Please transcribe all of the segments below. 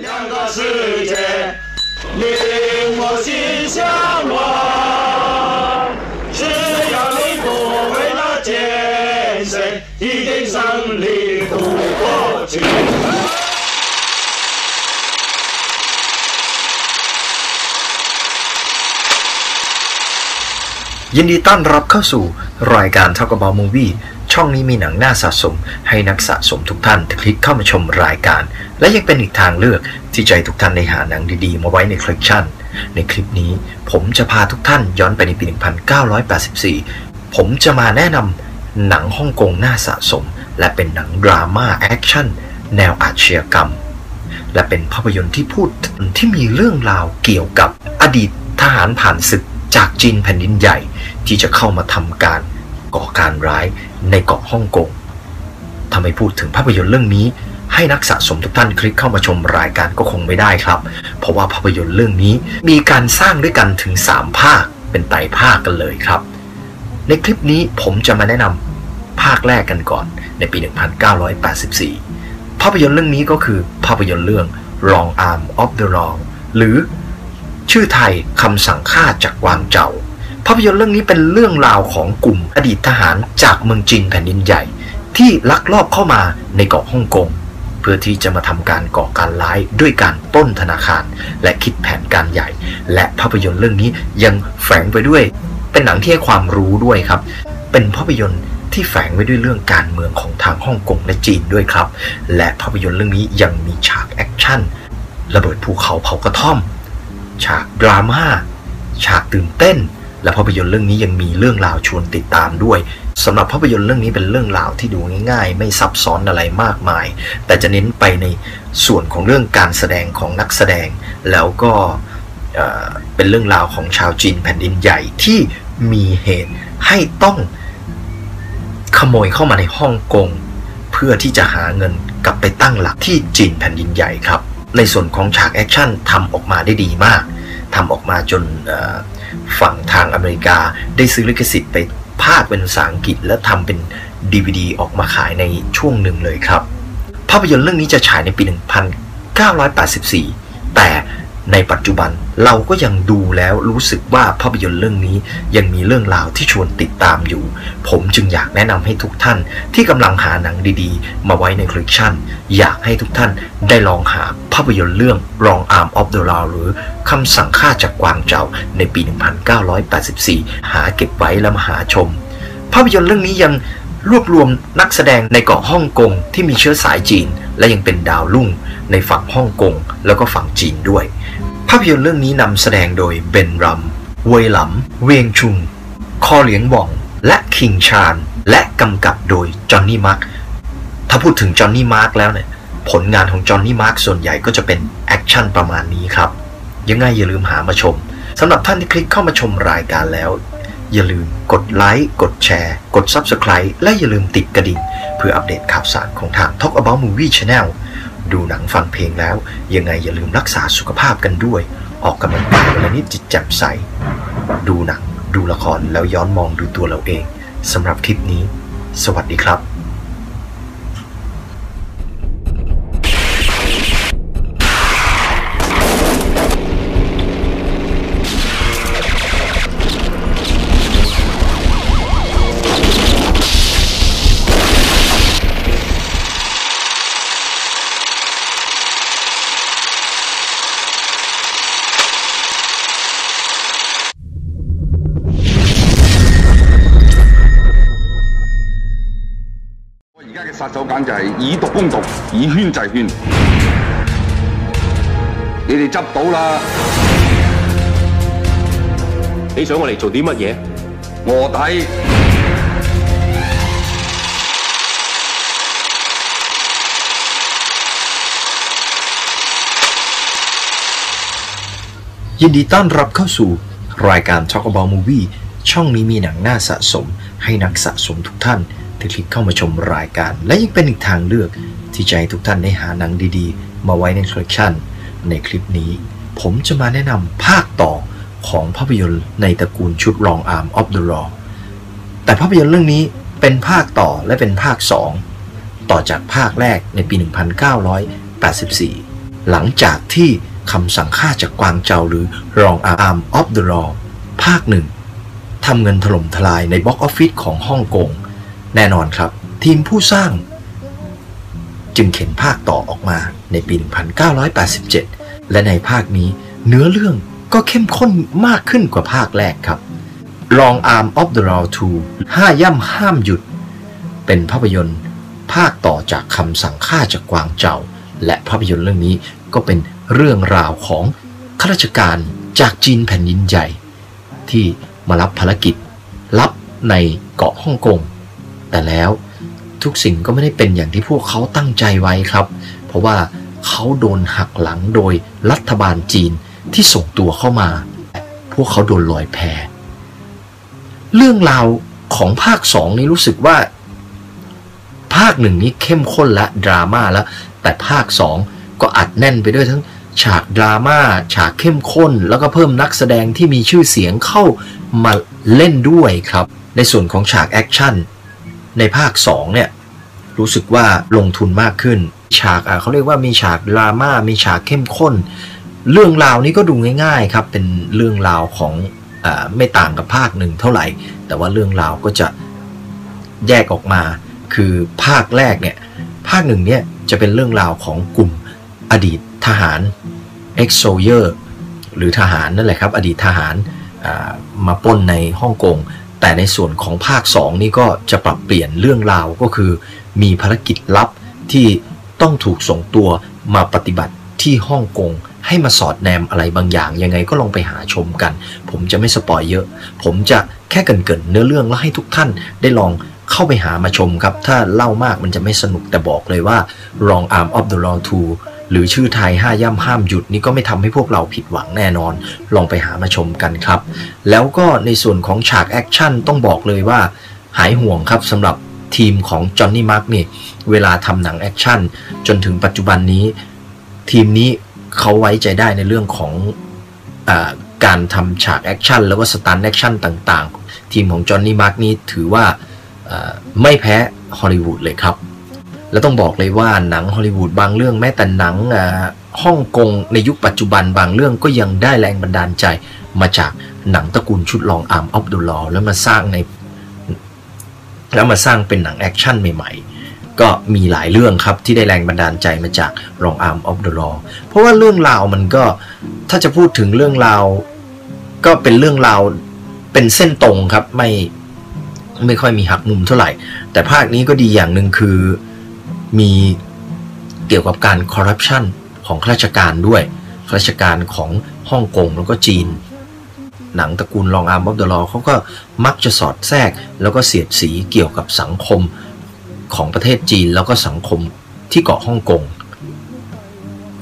两个世界，令我心向往。只要你不为了艰险，一定胜利渡过去。 ยินดีต้อนรับเข้าสู่รายการ Talk About Movie ช่องนี้มีหนังน่าสะสม ให้นักสะสมทุกท่านคลิกเข้ามาชมรายการ และยังเป็นอีกทางเลือกที่จะให้ทุกท่านได้หาหนังดีๆ มาไว้ในคอลเลคชัน ในคลิปนี้ผมจะพาทุกท่านย้อนไปในปี 1984 ผมจะมาแนะนำหนังฮ่องกงน่าสะสม และเป็นหนังดราม่าแอคชั่นแนวอาชญากรรม และเป็นภาพยนตร์ที่พูดที่มีเรื่องราวเกี่ยวกับอดีตทหารผ่านศึกจากจีนแผ่นดินใหญ่ที่จะเข้ามาทำการก่อการร้าย ในเกาะฮ่องกงถ้าไม่พูดถึงภาพยนตร์เรื่องนี้ ให้นักสะสมทุกท่านคลิกเข้ามาชมรายการก็คงไม่ได้ครับ เพราะว่าภาพยนตร์เรื่องนี้มีการสร้างด้วยกันถึง 3 ภาคเป็นไตรภาคกันเลยครับ ในคลิปนี้ผมจะมาแนะนำภาคแรกกันก่อนในปี 1984 ภาพยนตร์เรื่องนี้ก็คือภาพยนตร์เรื่อง Long Arm of the Law หรือชื่อไทยคำสั่งฆ่าจากกวางเจา ภาพยนตร์เรื่องนี้เป็นเรื่องราวของกลุ่มอดีตทหารจากเมืองจีนแผ่นดินใหญ่ ที่ลักลอบเข้ามาในเกาะฮ่องกงเพื่อที่จะมาทำการก่อการร้ายด้วยการปล้นธนาคาร และคิดแผนการใหญ่ และภาพยนตร์เรื่องนี้ยังแฝงไปด้วย เป็นหนังที่ให้ความรู้ด้วยครับ เป็นภาพยนตร์ที่แฝงไว้ด้วยเรื่องการเมืองของทางฮ่องกงและจีนด้วยครับ และภาพยนตร์เรื่องนี้ยังมีฉากแอคชั่นระเบิดภูเขาเผากระท่อม ฉากดราม่าฉากตื่นเต้น และภาพยนตร์เรื่องนี้ยังมีเรื่องราวชวนติดตามด้วยสำหรับภาพยนตร์เรื่องนี้เป็นเรื่องราวที่ดูง่าย ๆ ไม่ซับซ้อนอะไรมากมาย แต่จะเน้นไปในส่วนของเรื่องการแสดงของนักแสดง แล้วก็เป็นเรื่องราวของชาวจีนแผ่นดินใหญ่ที่มีเหตุให้ต้องขโมยเข้ามาในฮ่องกงเพื่อที่จะหาเงินกลับไปตั้งหลักที่จีนแผ่นดินใหญ่ครับ ในส่วนของฉากแอคชั่นทำออกมาได้ดีมาก ทำออกมาจนฝั่งทางอเมริกา ได้ซื้อลิขสิทธิ์ไปภาคเป็นภาษาอังกฤษ และทำเป็น DVD ออกมาขายในช่วงหนึ่งเลยครับ ภาพยนตร์เรื่องนี้จะฉายในปี 1984 แต่ ในปัจจุบันเราก็ยังดูแล้วรู้สึกว่าภาพยนตร์เรื่องนี้ยังมีเรื่องราวที่ชวนติดตามอยู่ ผมจึงอยากแนะนำให้ทุกท่านที่กำลังหาหนังดีๆ มาไว้ในคลิปชั่น อยากให้ทุกท่านได้ลองหาภาพยนตร์เรื่อง Wrong Arm of the Law หรือคำสั่งฆ่าจากกวางเจาในปี 1984 หาเก็บไว้แล้วมาหาชม ภาพยนตร์เรื่องนี้ยังรวบรวมนักแสดงในเกาะฮ่องกงที่มีเชื้อสายจีน และยังเป็นดาวรุ่ง ในฝั่งฮ่องกงแล้วก็ฝั่งจีนด้วย ภาพยนตร์เรื่องนี้นำแสดงโดยเบนรัม เวยหลำ เวียงชุง คอเหลียงหว่อง และคิงชาน และกำกับโดยจอห์นนี่มาร์กถ้าพูดถึงจอห์นนี่มาร์กแล้วเนี่ยผลงานของจอห์นนี่มาร์กส่วนใหญ่ก็จะเป็นแอคชั่นประมาณนี้ครับ ยังไงอย่าลืมหามาชมสำหรับท่านที่คลิกเข้ามาชมรายการแล้ว อย่าลืมกดไลค์กดแชร์ กด Subscribe และอย่าลืมติดกระดิ่ง เพื่ออัปเดตข่าวสารของทาง Talk About Movie Channel ดูหนังฟังเพลงแล้ว ยังไงอย่าลืมรักษาสุขภาพกันด้วย ออกกำลังกายวันละนิดจิตแจ่มใส ดูหนัง ดูละครแล้วย้อนมองดูตัวเราเองสำหรับคลิปนี้ สวัสดีครับ 杀手锏就系以毒攻毒，以圈制圈。你哋执到啦，你想我嚟做啲乜嘢？卧底。 ยินดีต้อนรับเข้าสู่รายการ Talk About Movie ช่องนี้มีหนังน่าสะสม ให้นักสะสมทุกท่าน ที่คลิกเข้ามาชมรายการ และยังเป็นอีกทางเลือกที่จะให้ทุกท่านได้หาหนังดีๆ มาไว้ในคอลเลคชันในคลิปนี้ ผมจะมาแนะนำภาคต่อของภาพยนตร์ในตระกูลชุด Long Arm of the Law แต่ภาพยนตร์เรื่องนี้เป็นภาคต่อและเป็นภาค 2 ต่อจากภาคแรกในปี 1984 หลังจากที่คำสั่งฆ่าจากกวางเจาหรือ Wrong Arm of the Law ภาคหนึ่งทำเงินถล่มทลายในบ็อกออฟฟิศของฮ่องกง แน่นอนครับ ทีมผู้สร้าง จึงเข็นภาคต่อออกมาในปี 1987 และในภาคนี้เนื้อเรื่องก็เข้มข้นมากขึ้นกว่าภาคแรกครับ Long Arm of the Law 2ห้าย่ำห้ามหยุด เป็นภาพยนตร์ ภาคต่อจากคำสั่งฆ่าจากกวางเจาและภาพยนตร์เรื่องนี้ก็เป็นเรื่องราวของข้าราชการจากจีนแผ่นดินใหญ่ ที่มารับภารกิจลับในเกาะฮ่องกง แต่แล้วทุกสิ่งก็ไม่ได้เป็นอย่างที่พวกเขาตั้งใจไว้ครับ เพราะว่าเขาโดนหักหลังโดยรัฐบาลจีนที่ส่งตัวเข้ามา พวกเขาโดนลอยแพเรื่องราวของภาคสองนี้รู้สึกว่า ภาคหนึ่งนี้เข้มข้นและดราม่าแล้ว แต่ภาคสองก็อัดแน่นไปด้วยทั้งฉากดราม่าฉากเข้มข้น แล้วก็เพิ่มนักแสดงที่มีชื่อเสียงเข้ามาเล่นด้วยครับ ในส่วนของฉากแอคชั่น ในภาค2เนี่ยรู้สึกว่าลงทุนมากขึ้น ฉากเขาเรียกว่ามีฉากดราม่ามีฉากเข้มข้น เรื่องราวนี้ก็ดูง่ายๆครับเป็นเรื่องราวของอไม่ต่างกับภาคหนึ่งเท่าไหร่ แต่ว่าเรื่องราวก็จะแยกออกมาคือภาคแรกเนี่ยภาคหนึ่งเนี่ยจะเป็นเรื่องราวของกลุ่มอดีตทหาร ex soldier หรือทหารนั่นแหละครับ อดีตทหารมาปล้นในฮ่องกง แต่ในส่วนของภาค 2 นี่ก็จะปรับเปลี่ยนเรื่องราวก็คือ มีภารกิจลับที่ต้องถูกส่งตัวมาปฏิบัติที่ฮ่องกงให้มาสอดแนมอะไรบางอย่าง ยังไงก็ลองไปหาชมกัน ผมจะไม่ spoil เยอะ ผมจะแค่เกริ่นๆเนื้อเรื่องแล้วให้ทุกท่านได้ลองเข้าไปหามาชมครับ ถ้าเล่ามากมันจะไม่สนุกแต่บอกเลยว่า Long Arm of the Law 2 หรือชื่อไทยห้าย่ำห้ามหยุดนี่ก็ไม่ทำให้พวกเราผิดหวังแน่นอน ลองไปหามาชมกันครับ แล้วก็ในส่วนของฉากแอคชั่นต้องบอกเลยว่า หายห่วงครับสำหรับทีมของจอห์นนี่มาร์กนี่เวลาทำหนังแอคชั่นจนถึงปัจจุบันนี้ ทีมนี้เขาไว้ใจได้ในเรื่องของอการทำฉากแอคชั่นแล้วก็ stunt แอคชั่นต่าง ๆ ทีมของจอห์นนี่มาร์กนี่ถือว่าไม่แพ้ฮอลลีวูดเลยครับ แล้วต้องบอกเลยว่าหนังฮอลลีวูดบางเรื่องแม้แต่หนังฮ่องกงในยุคปัจจุบันบางเรื่องก็ยังได้แรงบันดาลใจมาจากหนังตระกูลชุด Long Arm of the Law แล้วมาสร้างใน แล้วมาสร้างเป็นหนังแอคชั่นใหม่ๆ ก็มีหลายเรื่องครับที่ได้แรงบันดาลใจมาจาก Long Arm of the Law เพราะว่าเรื่องราวมันก็ถ้าจะพูดถึงเรื่องราว ก็เป็นเรื่องราวเป็นเส้นตรงครับไม่ไม่ค่อยมีหักมุมเท่าไหร่ แต่ภาคนี้ก็ดีอย่างหนึ่งคือ มีเกี่ยวกับการคอร์รัปชันของข้าราชการด้วยข้าราชการของฮ่องกงแล้วก็จีน หนังตระกูล Long Arm of the Law เขาก็มักจะสอดแทรก แล้วก็เสียดสีเกี่ยวกับสังคมของประเทศจีนแล้วก็สังคมที่เกาะฮ่องกง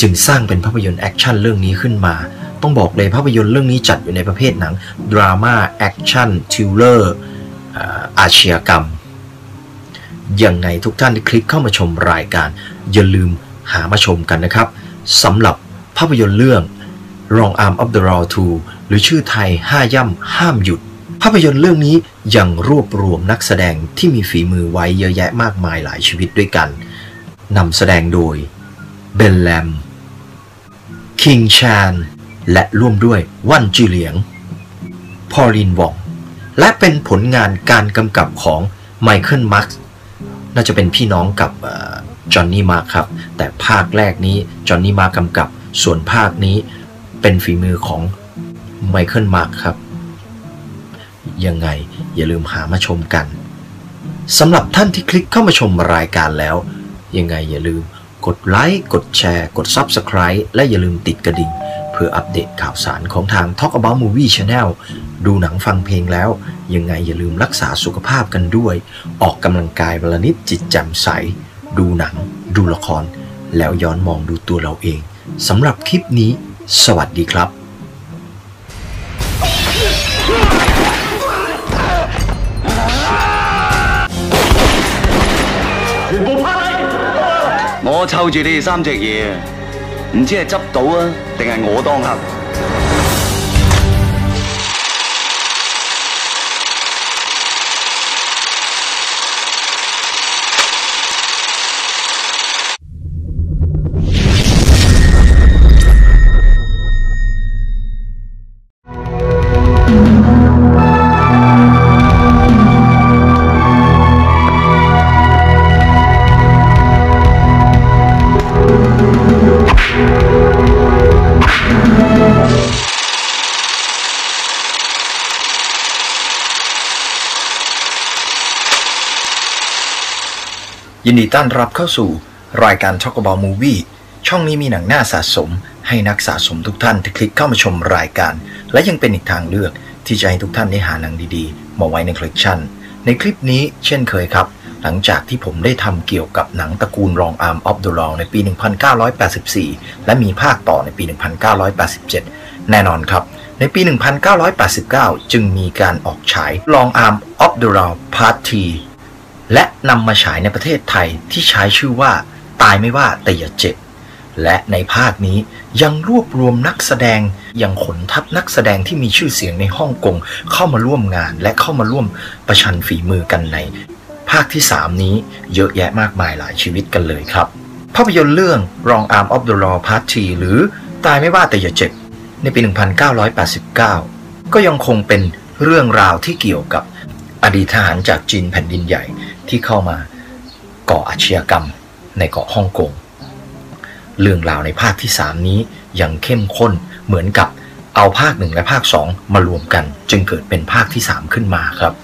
จึงสร้างเป็นภาพยนตร์แอคชั่นเรื่องนี้ขึ้นมา ต้องบอกเลยภาพยนตร์เรื่องนี้จัดอยู่ในประเภทหนังดราม่าแอคชั่น thriller อาชญากรรม ยังไงทุกท่านที่คลิกเข้ามาชมรายการ อย่าลืมหามาชมกันนะครับสำหรับภาพยนตร์เรื่อง Wrong Arm of the Law 2 หรือชื่อไทยห้าย่ำห้ามหยุด ภาพยนตร์เรื่องนี้ยังรวบรวมนักแสดงที่มีฝีมือไว้เยอะแยะมากมายหลายชีวิตด้วยกันนำแสดงโดยเบนแลมคิงชานและร่วมด้วยว่านจือเหลียง พอลินวอง และเป็นผลงานการกำกับของไมเคิลมาร์ก น่าจะเป็นพี่น้องกับจอห์นนี่มาร์ครับ แต่ภาคแรกนี้จอห์นนี่มากำกับ ส่วนภาคนี้เป็นฝีมือของไมเคิลมาร์ครับ ยังไงอย่าลืมหามาชมกันสำหรับท่านที่คลิกเข้ามาชมรายการแล้ว ยังไงอย่าลืมกดไลค์ กดแชร์ กด Subscribe และอย่าลืมติดกระดิ่ง เพื่ออัปเดตข่าวสารของทาง Talk About Movie Channel ดูหนังฟังเพลงแล้ว ยังไงอย่าลืมรักษาสุขภาพกันด้วย ออกกำลังกายวันลนิดจิตแจ่มใส ดูหนัง ดูละคร แล้วย้อนมองดูตัวเราเองสำหรับคลิปนี้ สวัสดีครับโมเช่我湊住你哋三隻嘢 唔知係執到啊，定係我當黑。 ยินดีต้อนรับเข้าสู่รายการ Talk About Movie ช่องนี้มีหนังน่าสะสม ให้นักสะสมทุกท่านที่คลิกเข้ามาชมรายการ และยังเป็นอีกทางเลือกที่จะให้ทุกท่านได้หาหนังดีๆ มาไว้ในคอลเลคชัน ในคลิปนี้เช่นเคยครับ หลังจากที่ผมได้ทำเกี่ยวกับหนังตระกูล Long Arm of the Law ในปี 1984 และมีภาคต่อในปี 1987 แน่นอนครับ ในปี 1989 จึงมีการออกฉาย Long Arm of the Law Part T และนำมาฉายในประเทศไทยที่ใช้ชื่อว่า ตายไม่ว่าแต่อย่าเจ็บ และในภาคนี้ยังรวบรวมนักแสดงยังขนทัพนักแสดงที่มีชื่อเสียงในฮ่องกงเข้ามาร่วมงาน และเข้ามาร่วมประชันฝีมือกันใน ภาคที่ 3 นี้เยอะแยะมากมายหลายชีวิตกันเลยครับ ภาพยนตร์เรื่อง Wrong Arm of the Law Part T หรือตายไม่ว่าแต่อย่าเจ็บ ในปี 1989 ก็ยังคงเป็นเรื่องราวที่เกี่ยวกับอดีตทหารจากจีนแผ่นดินใหญ่ ที่เข้ามาก่ออาชญากรรมในเกาะฮ่องกง เรื่องราวในภาคที่ 3 นี้ยังเข้มข้นเหมือนกับเอาภาคหนึ่งและภาค 2 มารวมกันจึงเกิดเป็นภาคที่ 3 ขึ้นมาครับ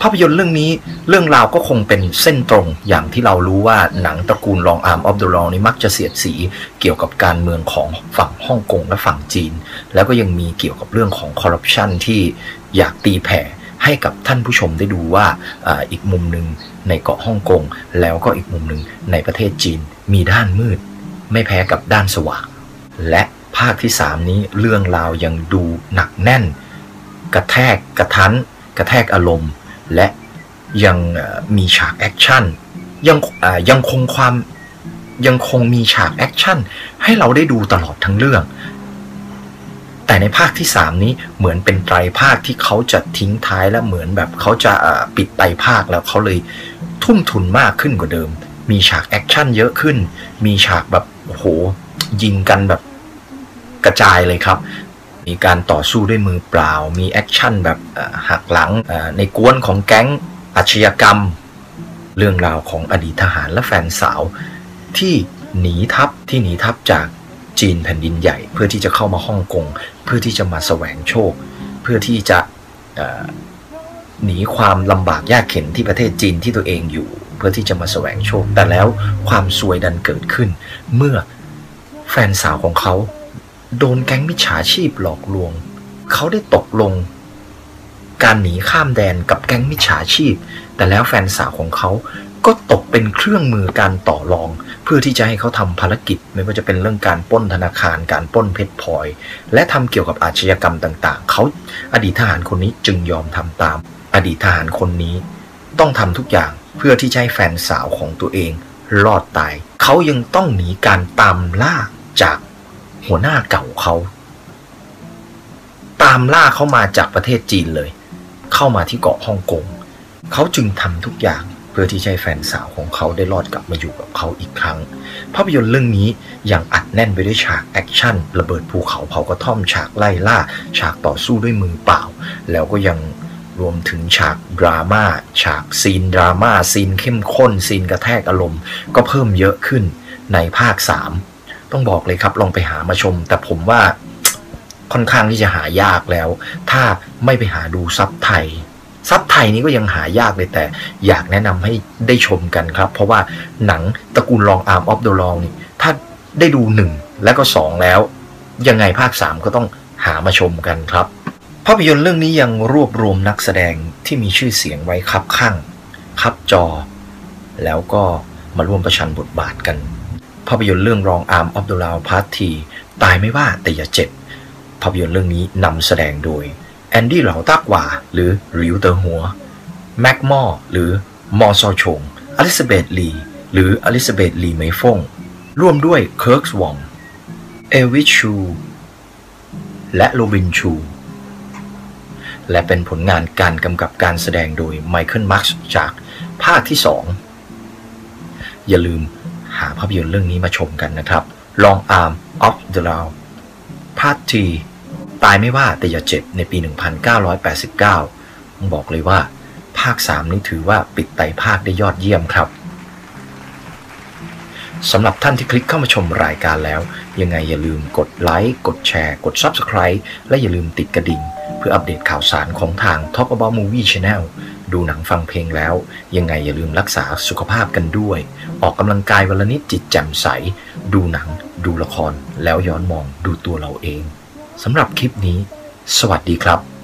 ภาพยนตร์เรื่องนี้เรื่องราวก็คงเป็นเส้นตรงอย่างที่เรารู้ว่าหนังตระกูล Long Arm of the Law นี้มักจะเสียดสีเกี่ยวกับการเมืองของฝั่งฮ่องกงและฝั่งจีน แล้วก็ยังมีเกี่ยวกับเรื่องของคอร์รัปชันที่อยากตีแผ่ ให้กับท่านผู้ชมได้ดูว่าอีกมุมหนึ่งในเกาะฮ่องกง แล้วก็อีกมุมหนึ่งในประเทศจีนมีด้านมืด ไม่แพ้กับด้านสว่างและภาคที่ 3 นี้เรื่องราวยังดูหนักแน่น กระแทกกระทั้นกระแทกอารมณ์ และยังมีฉากแอคชั่นยังยังคงความยังคงมีฉากแอคชั่นให้เราได้ดูตลอดทั้งเรื่อง แต่ในภาคที่ 3 นี้เหมือนเป็นไตรภาคที่เขาจะทิ้งท้ายและเหมือนแบบเขาจะปิดไตรภาคแล้วเขาเลยทุ่มทุนมากขึ้นกว่าเดิม มีฉากแอคชั่นเยอะขึ้น มีฉากแบบโอ้โหยิงกันแบบกระจายเลยครับ มีการต่อสู้ด้วยมือเปล่า มีแอคชั่นแบบหักหลังในกวนของแก๊งอาชญากรรม เรื่องราวของอดีตทหารและแฟนสาวที่หนีทัพที่หนีทัพจาก จีนแผ่นดินใหญ่ เพื่อที่จะเข้ามาฮ่องกงเพื่อที่จะมาแสวงโชค เพื่อที่จะหนีความลำบากยากเข็นที่ประเทศจีนที่ตัวเองอยู่ เพื่อที่จะมาแสวงโชค แต่แล้วความซวยดันเกิดขึ้น เมื่อแฟนสาวของเขา โดนแก๊งมิจฉาชีพหลอกลวง เขาได้ตกลง การหนีข้ามแดนกับแก๊งมิจฉาชีพ แต่แล้วแฟนสาวของเขาก็ตกเป็นเครื่องมือการต่อรอง พื่อที่จะให้เขาทำภารกิจ ไม่ว่าจะเป็นเรื่องการป้นธนาคารการป้นเพชรพลอย และทำเกี่ยวกับอาชญากรรมต่าง ๆ เขาอดีตทหารคนนี้จึงยอมทำตาม อดีตทหารคนนี้ ต้องทำทุกอย่างเพื่อที่จะให้แฟนสาวของตัวเอง รอดตาย เขายังต้องหนีการตามล่าจากหัวหน้าเก่าเขา ตามล่าเขามาจากประเทศจีนเลย เข้ามาที่เกาะฮ่องกงเขาจึงทำทุกอย่าง เพื่อที่จะให้แฟนสาวของเขาได้รอดกลับมาอยู่กับเขาอีกครั้ง ภาพยนตร์เรื่องนี้ยังอัดแน่นไปด้วยฉากแอคชั่นระเบิดภูเขาเผากระท่อมฉากไล่ล่า ฉากต่อสู้ด้วยมือเปล่า แล้วก็ยังรวมถึงฉากดราม่าฉากซีนดราม่าซีนเข้มข้นซีนกระแทกอารมณ์ ก็เพิ่มเยอะขึ้นในภาค 3 ต้องบอกเลยครับลองไปหามาชม แต่ผมว่าค่อนข้างที่จะหายากแล้ว ถ้าไม่ไปหาดูซับไทย ซับไทยนี้ก็ยังหายากเลยแต่ อยากแนะนำให้ได้ชมกันครับ เพราะว่าหนังตระกูล Long Arm of the Law นี่ถ้าได้ดูหนึ่งแล้วก็สองแล้ว ยังไงภาค 3 ก็ต้องหามาชมกันครับ ภาพยนตร์เรื่องนี้ยังรวบรวมนักแสดงที่มีชื่อเสียงไว้ครับข้างครับจอ แล้วก็มาร่วมประชันบทบาทกัน ภาพยนตร์เรื่องรองอาร์มออฟเดอะลาวพาร์ทีตายไม่ว่าแต่อย่าเจ็บภาพยนตร์เรื่องนี้นำแสดงโดย แอนดี้เหลาตากว่า หรือริวเตอร์หัว แม็กมอหรือมอซอชง อลิซาเบธลี หรืออลิซาเบธลีเมฟง ร่วมด้วยเคิร์กส์วอง เอวิชชู และโรบินชู และเป็นผลงานการกำกับการแสดงโดยไมเคิลมาร์กจากภาคที่2อง อย่าลืมหาภาพยนตร์เรื่องนี้มาชมกันนะครับ Long Arm of the Law ภาคที ตายไม่ว่าแต่อย่าเจ็บในปี 1989ต้องบอกเลยว่า ภาค 3 นี้ถือว่าปิดไตภาคได้ยอดเยี่ยมครับสำหรับท่านที่คลิกเข้ามาชมรายการแล้ว ยังไงอย่าลืมกดไลค์กดแชร์ กด Subscribe และอย่าลืมติดกระดิ่ง เพื่ออัปเดตข่าวสารของทาง Top About Movie Channel ดูหนังฟังเพลงแล้ว ยังไงอย่าลืมรักษาสุขภาพกันด้วย ออกกำลังกายวันละนิดจิตแจ่มใส ดูหนัง ดูละคร แล้วย้อนมองดูตัวเราเอง สำหรับคลิปนี้ สวัสดีครับ